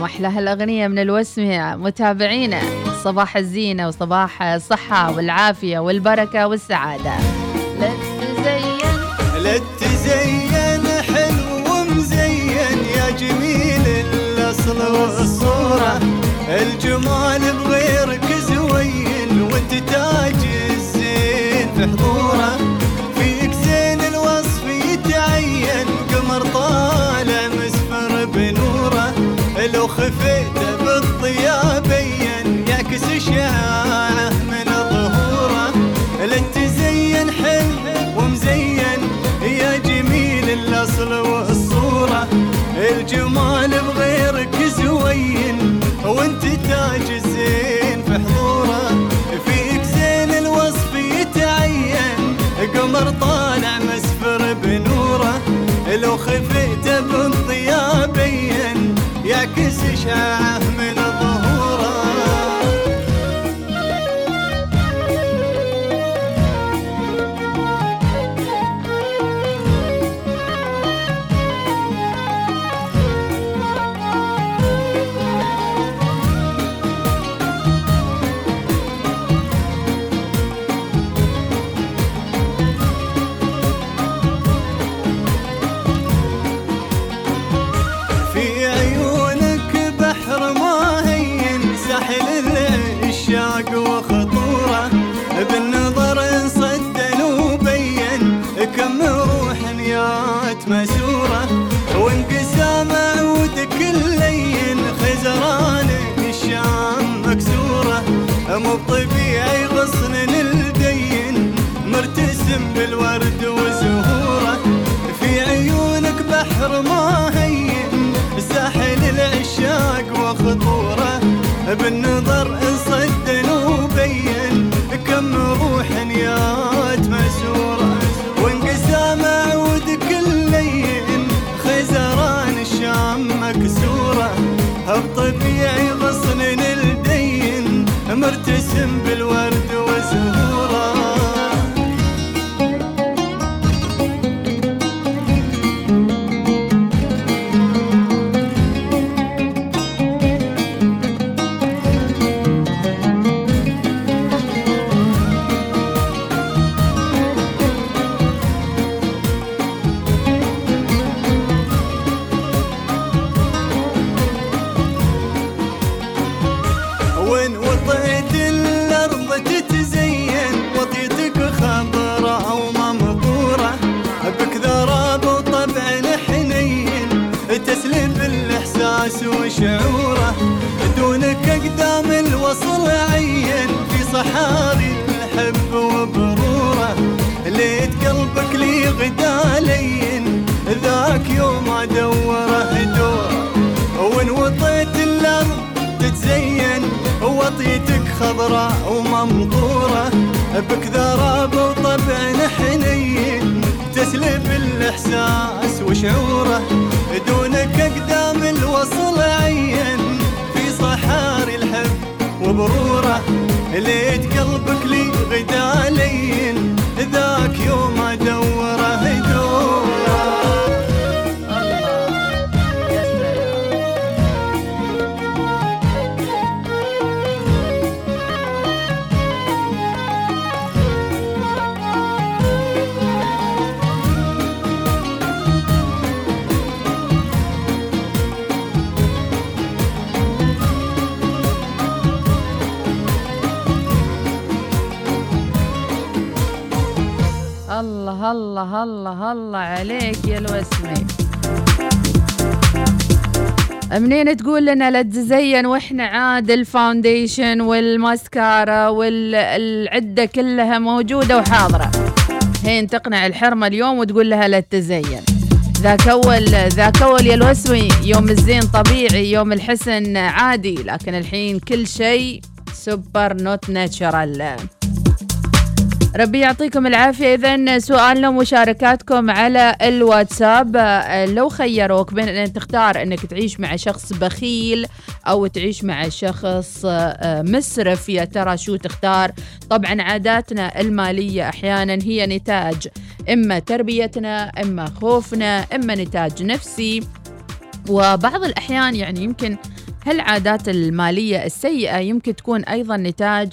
واحلى هالاغنيه من الوسمه متابعينا. صباح الزينة وصباح الصحة والعافية والبركة والسعادة. لا تزين لا تزين حلو ومزين يا جميل الأصل والصورة. الجمال بغيرك زوين وانت تاج الزين. في حضوره الجمال بغيرك زوين وانت تاج الزين في حضوره فيك زين الوصف يتعين قمر طالع مسفر بنوره. لو خفيت بالضياء بين يعكس شعاعه بالنظر انصدن وبين كم روح نيات مسوره وانقسام عودك اللين خزران الشام مكسورة. بطبيعي غصن الدين مرتسم بالورد لين ذاك يوم ادوره دوره وإن وطيت الأرض تتزين وطيتك خضراء وممطوره بك ذراب وطبع حنين تسلب الإحساس وشعوره. دونك أقدام الوصل عين في صحاري الحب وبروره. ليت قلبك لي غدا لين ذاك يوم أدوره دوره الله الله الله الله عليك يا الوسمي. منين تقول لنا لا تزين وإحنا عاد ال foundation والماسكارا والعدة كلها موجودة وحاضرة. هين تقنع الحرمة اليوم وتقول لها لا تزين. ذاك أول ذاك أول يا الوسمي يوم الزين طبيعي يوم الحسن عادي لكن الحين كل شيء super not natural. ربي يعطيكم العافية. إذا سؤالنا ومشاركاتكم على الواتساب آه، لو خيروك بين أن تختار أنك تعيش مع شخص بخيل أو تعيش مع شخص آه، مسرف يا ترى شو تختار؟ طبعا عاداتنا المالية أحيانا هي نتاج إما تربيتنا إما خوفنا إما نتاج نفسي. وبعض الأحيان يعني يمكن هالعادات المالية السيئة يمكن تكون أيضا نتاج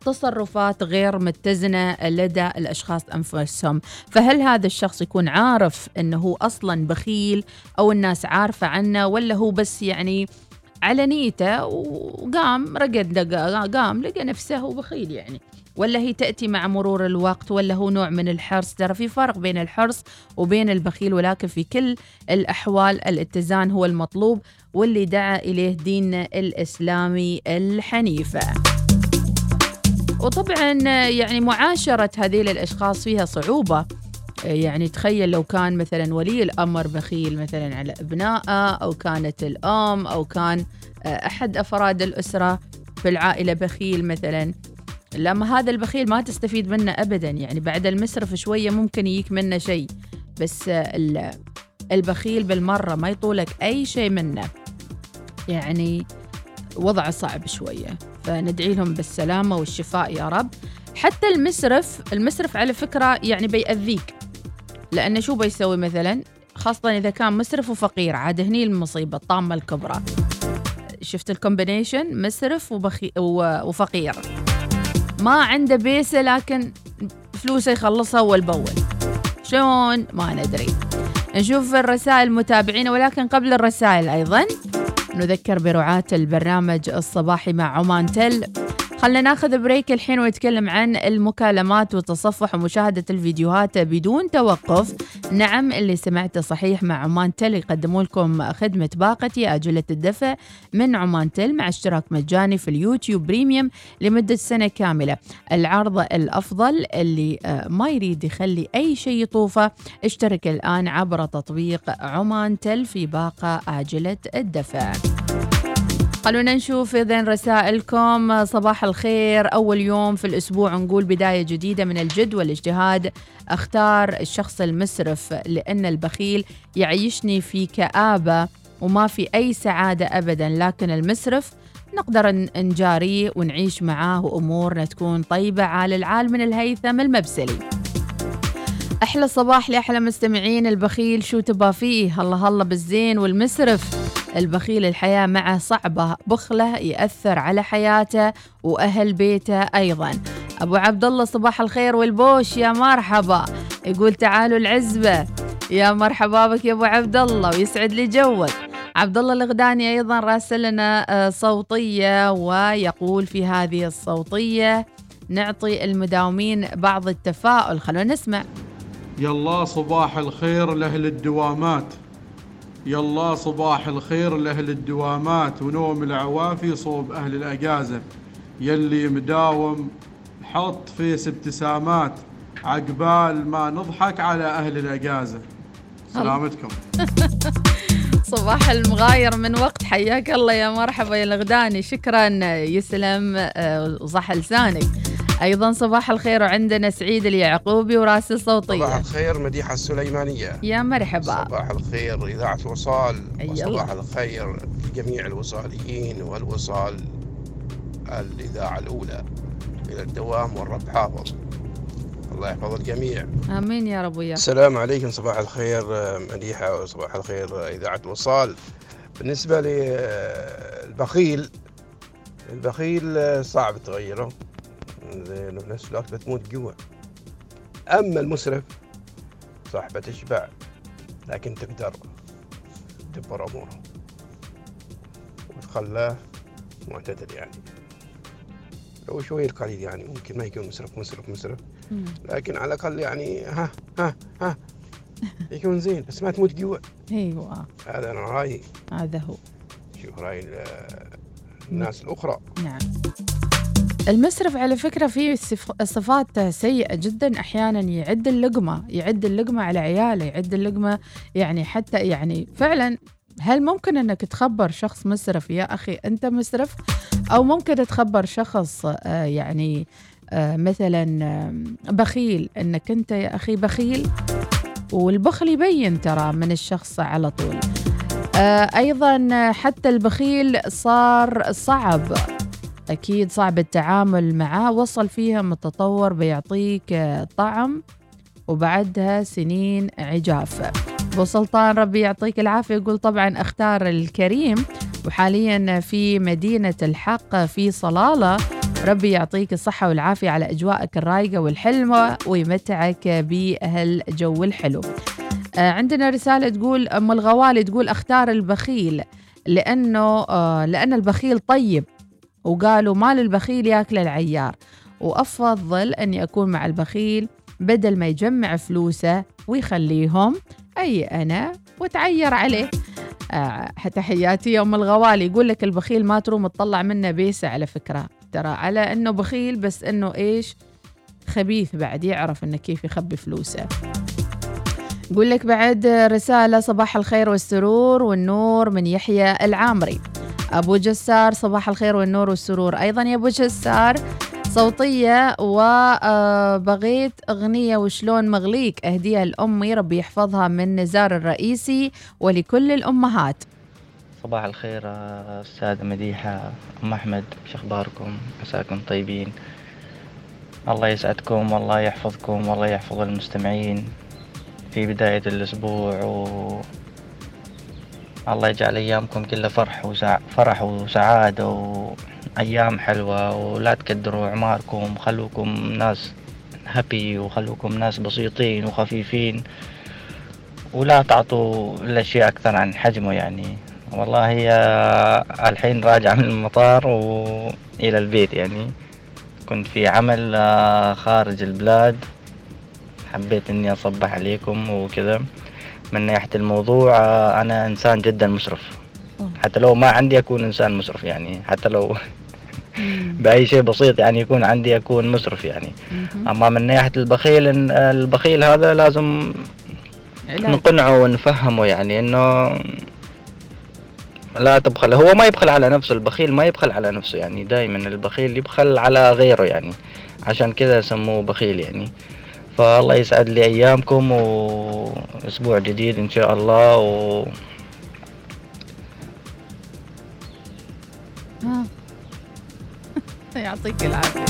تصرفات غير متزنة لدى الأشخاص أنفسهم. فهل هذا الشخص يكون عارف أنه هو أصلا بخيل أو الناس عارفة عنه ولا هو بس يعني على نيته وقام رقد قام لقى نفسه هو بخيل يعني؟ ولا هي تأتي مع مرور الوقت ولا هو نوع من الحرص؟ ترى في فرق بين الحرص وبين البخيل ولكن في كل الأحوال الاتزان هو المطلوب واللي دعا إليه ديننا الإسلامي الحنيفة. وطبعا يعني معاشرة هذيل الأشخاص فيها صعوبة. يعني تخيل لو كان مثلا ولي الأمر بخيل مثلا على أبنائه أو كانت الأم أو كان أحد أفراد الأسرة في العائلة بخيل مثلا. لما هذا البخيل ما تستفيد منه أبدا. يعني بعد المسرف شوية ممكن يجيك منه شيء. بس البخيل بالمرة ما يطولك أي شيء منه. يعني وضعه صعب شوية. فندعي لهم بالسلامة والشفاء يا رب. حتى المسرف المسرف على فكرة يعني بيأذيك. لأنه شو بيسوي مثلا؟ خاصة إذا كان مسرف وفقير عاد هني المصيبة الطامة الكبرى. شفت الكومبينيشن مسرف وبخي وفقير. ما عنده بيسة لكن فلوسه يخلصها أول بأول شلون؟ ما ندري. نشوف الرسائل متابعين ولكن قبل الرسائل أيضا نذكر برعاة البرنامج الصباحي مع عمان تل. خلنا ناخذ break الحين ونتكلم عن المكالمات والتصفح ومشاهدة الفيديوهات بدون توقف. نعم اللي سمعته صحيح مع عمان تل يقدموا لكم خدمة باقتي آجلة الدفع من عمان تل مع اشتراك مجاني في اليوتيوب premium لمدة سنة كاملة. العرض الأفضل اللي آه، ما يريد يخلي أي شيء يطوفه اشترك الآن عبر تطبيق عمان تل في باقة آجلة الدفع. خلونا نشوف إذا رسائلكم. صباح الخير. أول يوم في الأسبوع نقول بداية جديدة من الجد والاجتهاد. أختار الشخص المسرف لأن البخيل يعيشني في كآبة وما في أي سعادة أبدا لكن المسرف نقدر نجاريه ونعيش معاه وأمورنا تكون طيبة على العال من الهيثم المبسلي. أحلى صباح لأحلى مستمعين. البخيل شو تبى فيه؟ الله الله بالزين والمسرف. البخيل الحياة معه صعبة بخلة يأثر على حياته وأهل بيته أيضا. أبو عبد الله صباح الخير والبوش يا مرحبا. يقول تعالوا العزبة. يا مرحبا بك يا أبو عبد الله ويسعد لي جوك. عبد الله الغداني أيضا راسل لنا آه، صوتية ويقول في هذه الصوتية نعطي المداومين بعض التفاؤل. خلونا نسمع. يلا صباح الخير لأهل الدوامات. يلا صباح الخير لأهل الدوامات ونوم العوافي صوب أهل الأجازة. يلي مداوم حط فيس ابتسامات عقبال ما نضحك على أهل الأجازة. سلامتكم. صباح المغاير من وقت. حياك الله يا مرحبا يا الغداني. شكرا يسلم آه، وصح لسانك. أيضا صباح الخير وعندنا سعيد اليعقوبي وراسل صباح صوتيه الخير مديحة السليمانية. يا مرحبا. صباح الخير إذاعة وصال. أي وصباح الله. الخير لجميع الوصاليين والوصال الإذاعة الأولى إلى الدوام والرب حافظ. الله يحفظ الجميع. آمين يا رب وياك. السلام عليكم. صباح الخير مديحة. وصباح الخير إذاعة وصال. بالنسبة للبخيل البخيل صعب تغيره. نفس الوقت بتموت جوع. أما المسرف صح بتشبع لكن تقدر تدبر أموره وتخلاه معتدل يعني. لو شوي القليل يعني ممكن ما يكون مسرف مسرف مسرف. لكن على الأقل يعني ها ها ها يكون زين بس ما تموت جوع. أيوه. هذا أنا رأيي. هذا هو. شوف رأي ال- الناس الأخرى. نعم. المسرف على فكرة فيه صف- صفات سيئة جدا أحيانا يعد اللقمة يعد اللقمة على عياله يعد اللقمة يعني حتى يعني فعلا هل ممكن أنك تخبر شخص مسرف يا أخي أنت مسرف؟ أو ممكن تخبر شخص آه، يعني آه، مثلا بخيل أنك أنت يا أخي بخيل؟ والبخل يبين ترى من الشخص على طول. آه، أيضا حتى البخيل صار صعب. أكيد صعب التعامل معاه. وصل فيها متطور بيعطيك آه، طعم وبعدها سنين عجاف. أبو سلطان ربي يعطيك العافية. يقول طبعا أختار الكريم وحاليا في مدينة الحق في صلالة. ربي يعطيك الصحة والعافية على أجواءك الرايقة والحلوة ويمتعك بهالجو الحلو. آه، عندنا رسالة تقول أم الغوالي تقول أختار البخيل لأنه آه، لأن البخيل طيب. وقالوا مال البخيل ياكل العيار. وأفضل أني أكون مع البخيل بدل ما يجمع فلوسه ويخليهم أي أنا وتعير عليه. آه تحياتي يوم الغوالي يقول لك البخيل ما تروم تطلع منه بيسة على فكرة. ترى على أنه بخيل بس أنه إيش؟ خبيث بعد يعرف أنه كيف يخبي فلوسه. يقول لك بعد رسالة صباح الخير والسرور والنور من يحيى العامري. أبو جسار صباح الخير والنور والسرور. أيضا يا أبو جسار صوتية وبغيت أغنية وشلون مغليك؟ أهديها لأمي ربي يحفظها من نزار الرئيسي ولكل الأمهات. صباح الخير أستاذة مديحة أم أحمد شو أخباركم؟ عساكم طيبين. الله يسعدكم والله يحفظكم والله يحفظ المستمعين في بداية الأسبوع و الله يجعل أيامكم كلها فرح وسع... فرح وسعادة وأيام حلوة ولا تكدروا أعماركم خلوكم ناس هابي وخلوكم ناس بسيطين وخفيفين ولا تعطوا الأشياء أكثر عن حجمه يعني. والله هي الحين راجع من المطار وإلى البيت يعني. كنت في عمل آه، خارج البلاد. حبيت إني أصبح عليكم وكذا. من ناحية الموضوع آه، أنا إنسان جدا مسرف. حتى لو ما عندي أكون إنسان مسرف يعني. حتى لو بأي شيء بسيط يعني يكون عندي أكون مسرف يعني. أما من ناحية البخيل البخيل هذا لازم. نقنعه ونفهمه يعني إنه لا تبخل. هو ما يبخل على نفسه البخيل ما يبخل على نفسه يعني. دائما البخيل يبخل على غيره يعني. عشان كذا سموه بخيل يعني. فالله يسعد لي أيامكم وأسبوع جديد إن شاء الله و... ها. يعطيك العافية.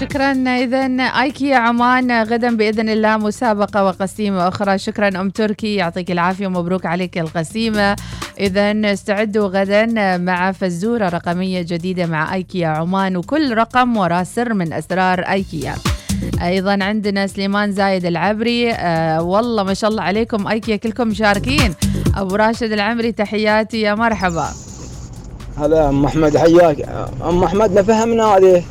شكرا إذا. أيكيا عمان غدا بإذن الله. مسابقة وقسيمة أخرى. شكرا أم تركي. يعطيك العافية. ومبروك عليك القسيمة. إذا استعدوا غدا مع فزورة رقمية جديدة مع أيكيا عمان. وكل رقم وراه سر من أسرار أيكيا. أيضا عندنا سليمان زايد العبري آه والله ما شاء الله عليكم أيكيا كلكم مشاركين. أبو راشد العمري تحياتي يا مرحبا. هلا أم أحمد حياك. أم أحمد ما فهمنا هذه.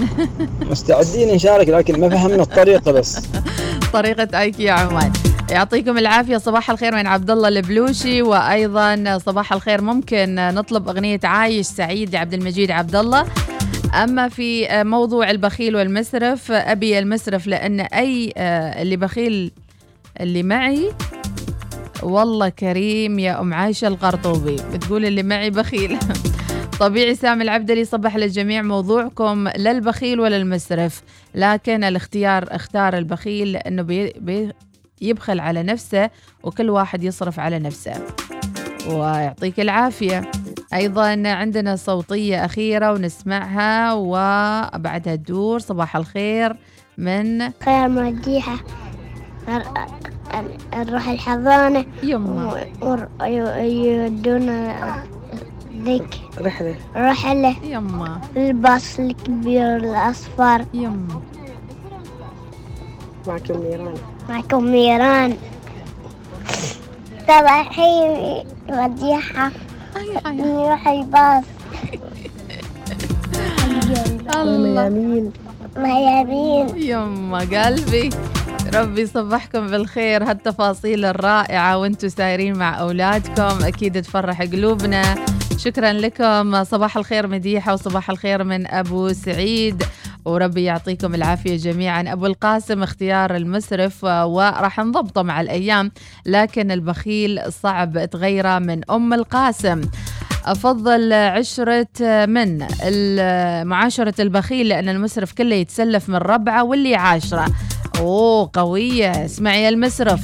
مستعدين نشارك لكن ما فهمنا الطريقة بس. طريقة أيكيا عمان. يعطيكم العافية صباح الخير من عبد الله البلوشي وأيضا صباح الخير ممكن نطلب أغنية عايش سعيد لعبد المجيد عبد الله. أما في موضوع البخيل والمسرف أبي المسرف لأن أي اللي بخيل اللي معي والله كريم يا أم عايشة القرطوبي. بتقول اللي معي بخيل. طبيعي سامي العبدلي صبح للجميع موضوعكم لا البخيل ولا المسرف. لكن الاختيار اختار البخيل لأنه بي بي يبخل على نفسه وكل واحد يصرف على نفسه. ويعطيك العافية. أيضا عندنا صوتية أخيرة ونسمعها وبعدها تدور صباح الخير من خير مديحة نروح الحضانة. يما. يودونا ذيك. رحلة. رحلة. يما. الباص الكبير الأصفر. يما. معكم نيران معكم ميران. صباحي مديحة نروح الباص الله. يمين ميامين. يما قلبي. ربي يصبحكم بالخير. هالتفاصيل الرائعة وأنتم سايرين مع أولادكم. أكيد تفرح قلوبنا. شكرا لكم. صباح الخير مديحة وصباح الخير من أبو سعيد. وربي يعطيكم العافية جميعا. أبو القاسم اختيار المسرف وراح نضبطه مع الأيام لكن البخيل صعب تغيره من أم القاسم. أفضل عشرة من معاشرة البخيل لأن المسرف كله يتسلف من ربعة واللي عاشرة. أوه قوية. اسمعي المسرف.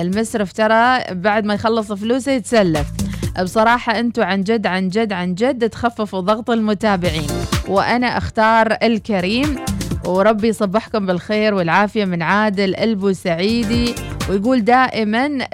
المسرف ترى بعد ما يخلص فلوسه يتسلف. بصراحة أنتوا عن جد عن جد عن جد تخففوا ضغط المتابعين. وأنا أختار الكريم. وربي يصبحكم بالخير والعافية من عادل البو سعيدي. ويقول دائما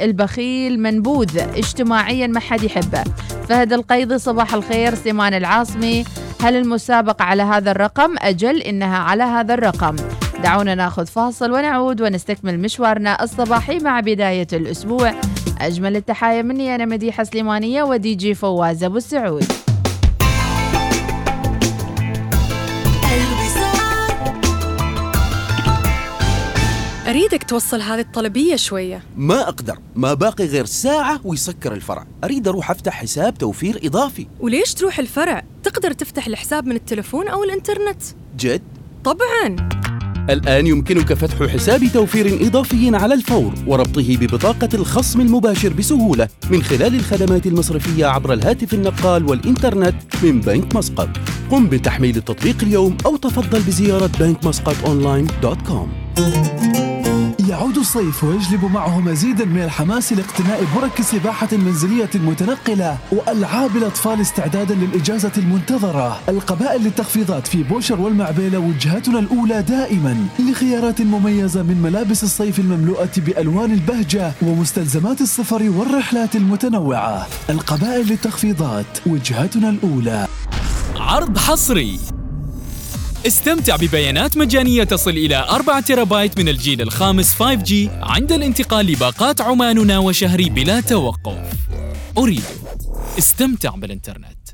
البخيل منبوذ اجتماعيا ما حد يحبه. فهد القيضي صباح الخير. سيمان العاصمي هل المسابقة على هذا الرقم؟ أجل؟ إنها على هذا الرقم. دعونا ناخذ فاصل ونعود ونستكمل مشوارنا الصباحي مع بداية الأسبوع. أجمل التحايا مني أنا مديحة سليمانية ودي جي فواز أبو السعود. أريدك توصل هذه الطلبية شوية. ما أقدر. ما باقي غير ساعة ويسكر الفرع. أريد أروح أفتح حساب توفير إضافي. وليش تروح الفرع؟ تقدر تفتح الحساب من التلفون أو الإنترنت. جد؟ طبعاً. الآن يمكنك فتح حساب توفير إضافي على الفور وربطه ببطاقة الخصم المباشر بسهولة من خلال الخدمات المصرفية عبر الهاتف النقال والإنترنت من بنك مسقط. قم بتحميل التطبيق اليوم أو تفضل بزيارة بنك مسقط online dot com. يعود الصيف ويجلب معه مزيدا من الحماس لاقتناء برك سباحة منزلية متنقلة وألعاب الأطفال استعدادا للإجازة المنتظرة. القبائل للتخفيضات في بوشر والمعبيلة وجهتنا الأولى دائما لخيارات مميزة من ملابس الصيف المملوءة بألوان البهجة ومستلزمات السفر والرحلات المتنوعة. القبائل للتخفيضات وجهتنا الأولى. عرض حصري. استمتع ببيانات مجانية تصل إلى 4 تيرابايت من الجيل الخامس 5G عند الانتقال لباقات عماننا وشهري بلا توقف. أريد. استمتع بالإنترنت.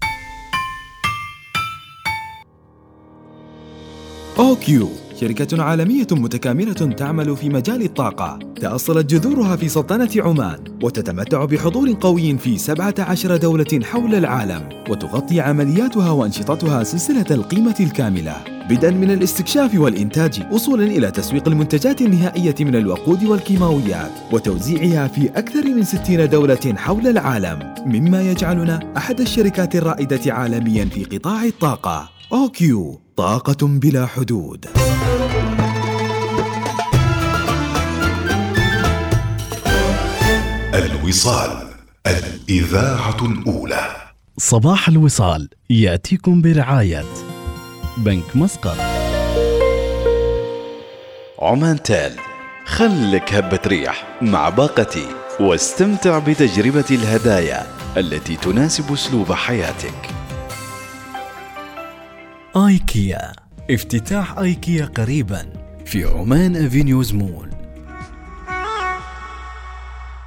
أوكيو. شركة عالمية متكاملة تعمل في مجال الطاقة. تأصلت جذورها في سلطنة عمان وتتمتع بحضور قوي في 17 دولة حول العالم وتغطي عملياتها وأنشطتها سلسلة القيمة الكاملة. بدءا من الاستكشاف والإنتاج وصولا إلى تسويق المنتجات النهائية من الوقود والكيماويات وتوزيعها في أكثر من 60 دولة حول العالم. مما يجعلنا أحد الشركات الرائدة عالميا في قطاع الطاقة. أوكيو طاقة بلا حدود. الوصال الإذاعة الأولى. صباح الوصال يأتيكم برعاية بنك مسقط. عمان تال خلك هبة ريح مع باقتي واستمتع بتجربة الهدايا التي تناسب أسلوب حياتك. آيكيا افتتاح آيكيا قريبا في عمان أفينيوز مول.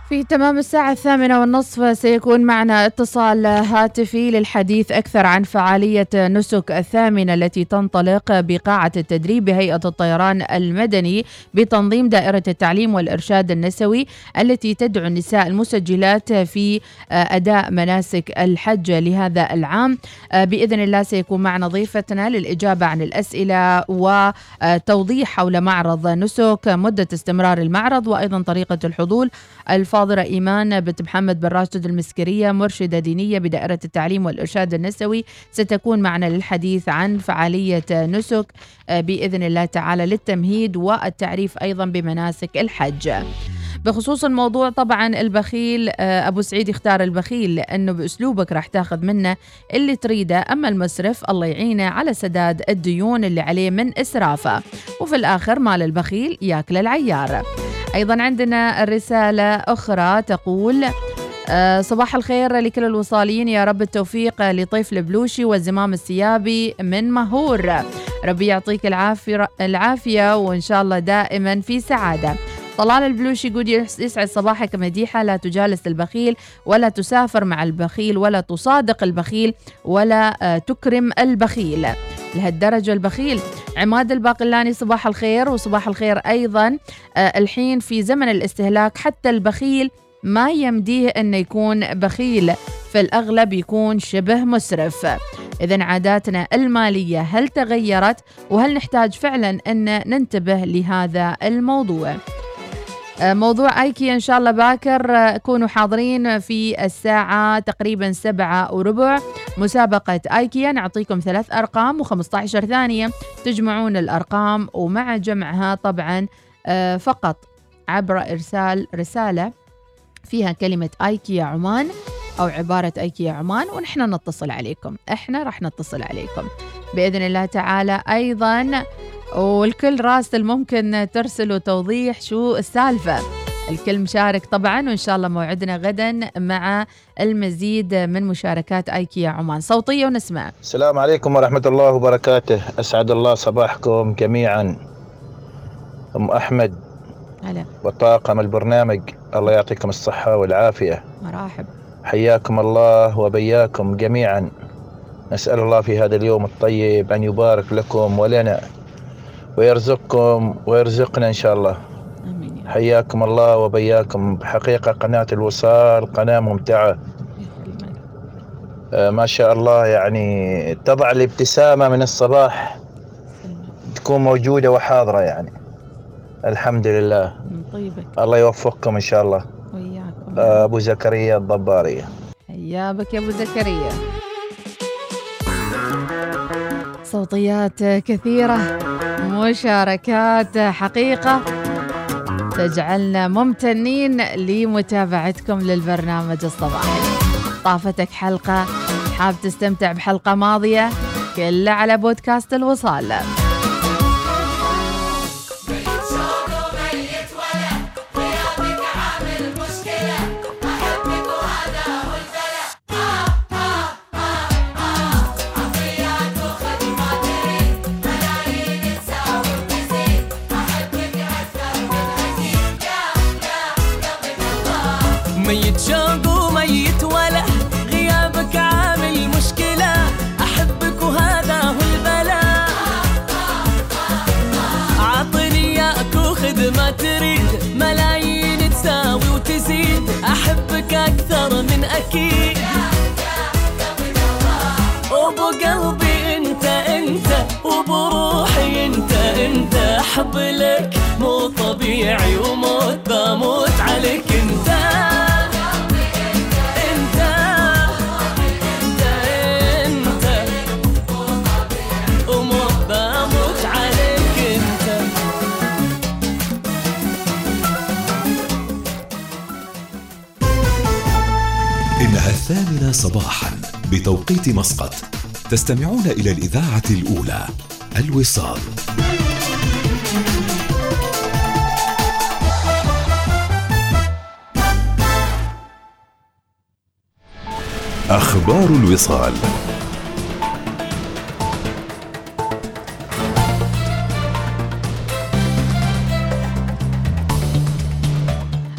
في تمام الساعة الثامنة والنصف سيكون معنا اتصال هاتفي للحديث أكثر عن فعالية نسك الثامنة التي تنطلق بقاعة التدريب بهيئة الطيران المدني بتنظيم دائرة التعليم والإرشاد النسوي التي تدعو النساء المسجلات في أداء مناسك الحج لهذا العام. بإذن الله سيكون معنا ضيفتنا للإجابة عن الأسئلة وتوضيح حول معرض نسك مدة استمرار المعرض وأيضا طريقة الحضور. الفاضلة إيمان بنت محمد بن راشد المسكرية مرشدة دينية بدائرة التعليم والإرشاد النسوي. ستكون معنا للحديث عن فعالية نسك آه، بإذن الله تعالى للتمهيد والتعريف أيضا بمناسك الحج. بخصوص الموضوع طبعا البخيل آه، أبو سعيد يختار البخيل لأنه بأسلوبك راح تاخذ منه اللي تريده. أما المسرف الله يعينه على سداد الديون اللي عليه من إسرافه. وفي الآخر مال البخيل ياكل العيار. أيضا عندنا رسالة أخرى تقول آه، صباح الخير لكل الوصاليين يا رب التوفيق لطيف البلوشي والزمام السيابي من مهور. ربي يعطيك العافية, العافية وإن شاء الله دائما في سعادة. طلال البلوشي يقول يسعد صباحك مديحة لا تجالس البخيل ولا تسافر مع البخيل ولا تصادق البخيل ولا آه، تكرم البخيل. لهالدرجة البخيل. عماد الباقلاني صباح الخير وصباح الخير أيضا. آه، الحين في زمن الاستهلاك حتى البخيل ما يمديه أنه يكون بخيل في الأغلب يكون شبه مسرف. إذا عاداتنا المالية هل تغيرت؟ وهل نحتاج فعلا أن ننتبه لهذا الموضوع؟ موضوع ايكيا إن شاء الله باكر. آه، كونوا حاضرين في الساعة تقريبا سبعة وربع. مسابقة ايكيا نعطيكم ثلاث أرقام و15 ثانية. تجمعون الأرقام ومع جمعها طبعا آه، فقط عبر إرسال رسالة فيها كلمة ايكيا عمان. أو عبارة أيكيا عمان ونحن نتصل عليكم. إحنا راح نتصل عليكم. بإذن الله تعالى أيضا والكل راسل ممكن ترسلوا توضيح شو السالفة. الكل مشارك طبعا وإن شاء الله موعدنا غدا مع المزيد من مشاركات أيكيا عمان. صوتية ونسمع. السلام عليكم ورحمة الله وبركاته. أسعد الله صباحكم جميعا. أم أحمد. هلا. وطاقم البرنامج. الله يعطيكم الصحة والعافية. مرحب حياكم الله وبياكم جميعا. نسأل الله في هذا اليوم الطيب أن يبارك لكم ولنا ويرزقكم ويرزقنا إن شاء الله. آمين. حياكم الله وبياكم. بحقيقة قناة الوصال قناة ممتعة. آه ما شاء الله يعني تضع الابتسامة من الصباح تكون موجودة وحاضرة يعني. الحمد لله. الله يوفقكم إن شاء الله. أبو زكريا الضبارية حيابك يا أبو زكريا. صوتيات كثيرة مشاركات حقيقة. تجعلنا ممتنين لمتابعتكم للبرنامج الصباحي. طافتك حلقة حاب تستمتع بحلقة ماضية؟ كلها على بودكاست الوصال. احب لك مو طبيعي وموت بموت عليك انت انت. انت انت. وموت بموت عليك انت. إنها الثامنة صباحا بتوقيت مسقط. تستمعون إلى الإذاعة الأولى الوصال. أخبار الوصال.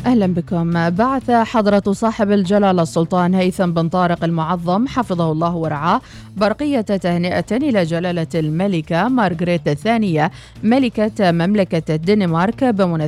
أهلا بكم. بعث حضرة صاحب الجلالة السلطان هيثم بن طارق المعظم حفظه الله ورعاه برقية تهنئة إلى جلالة الملكة مارغريت الثانية ملكة مملكة الدنمارك بمناسبة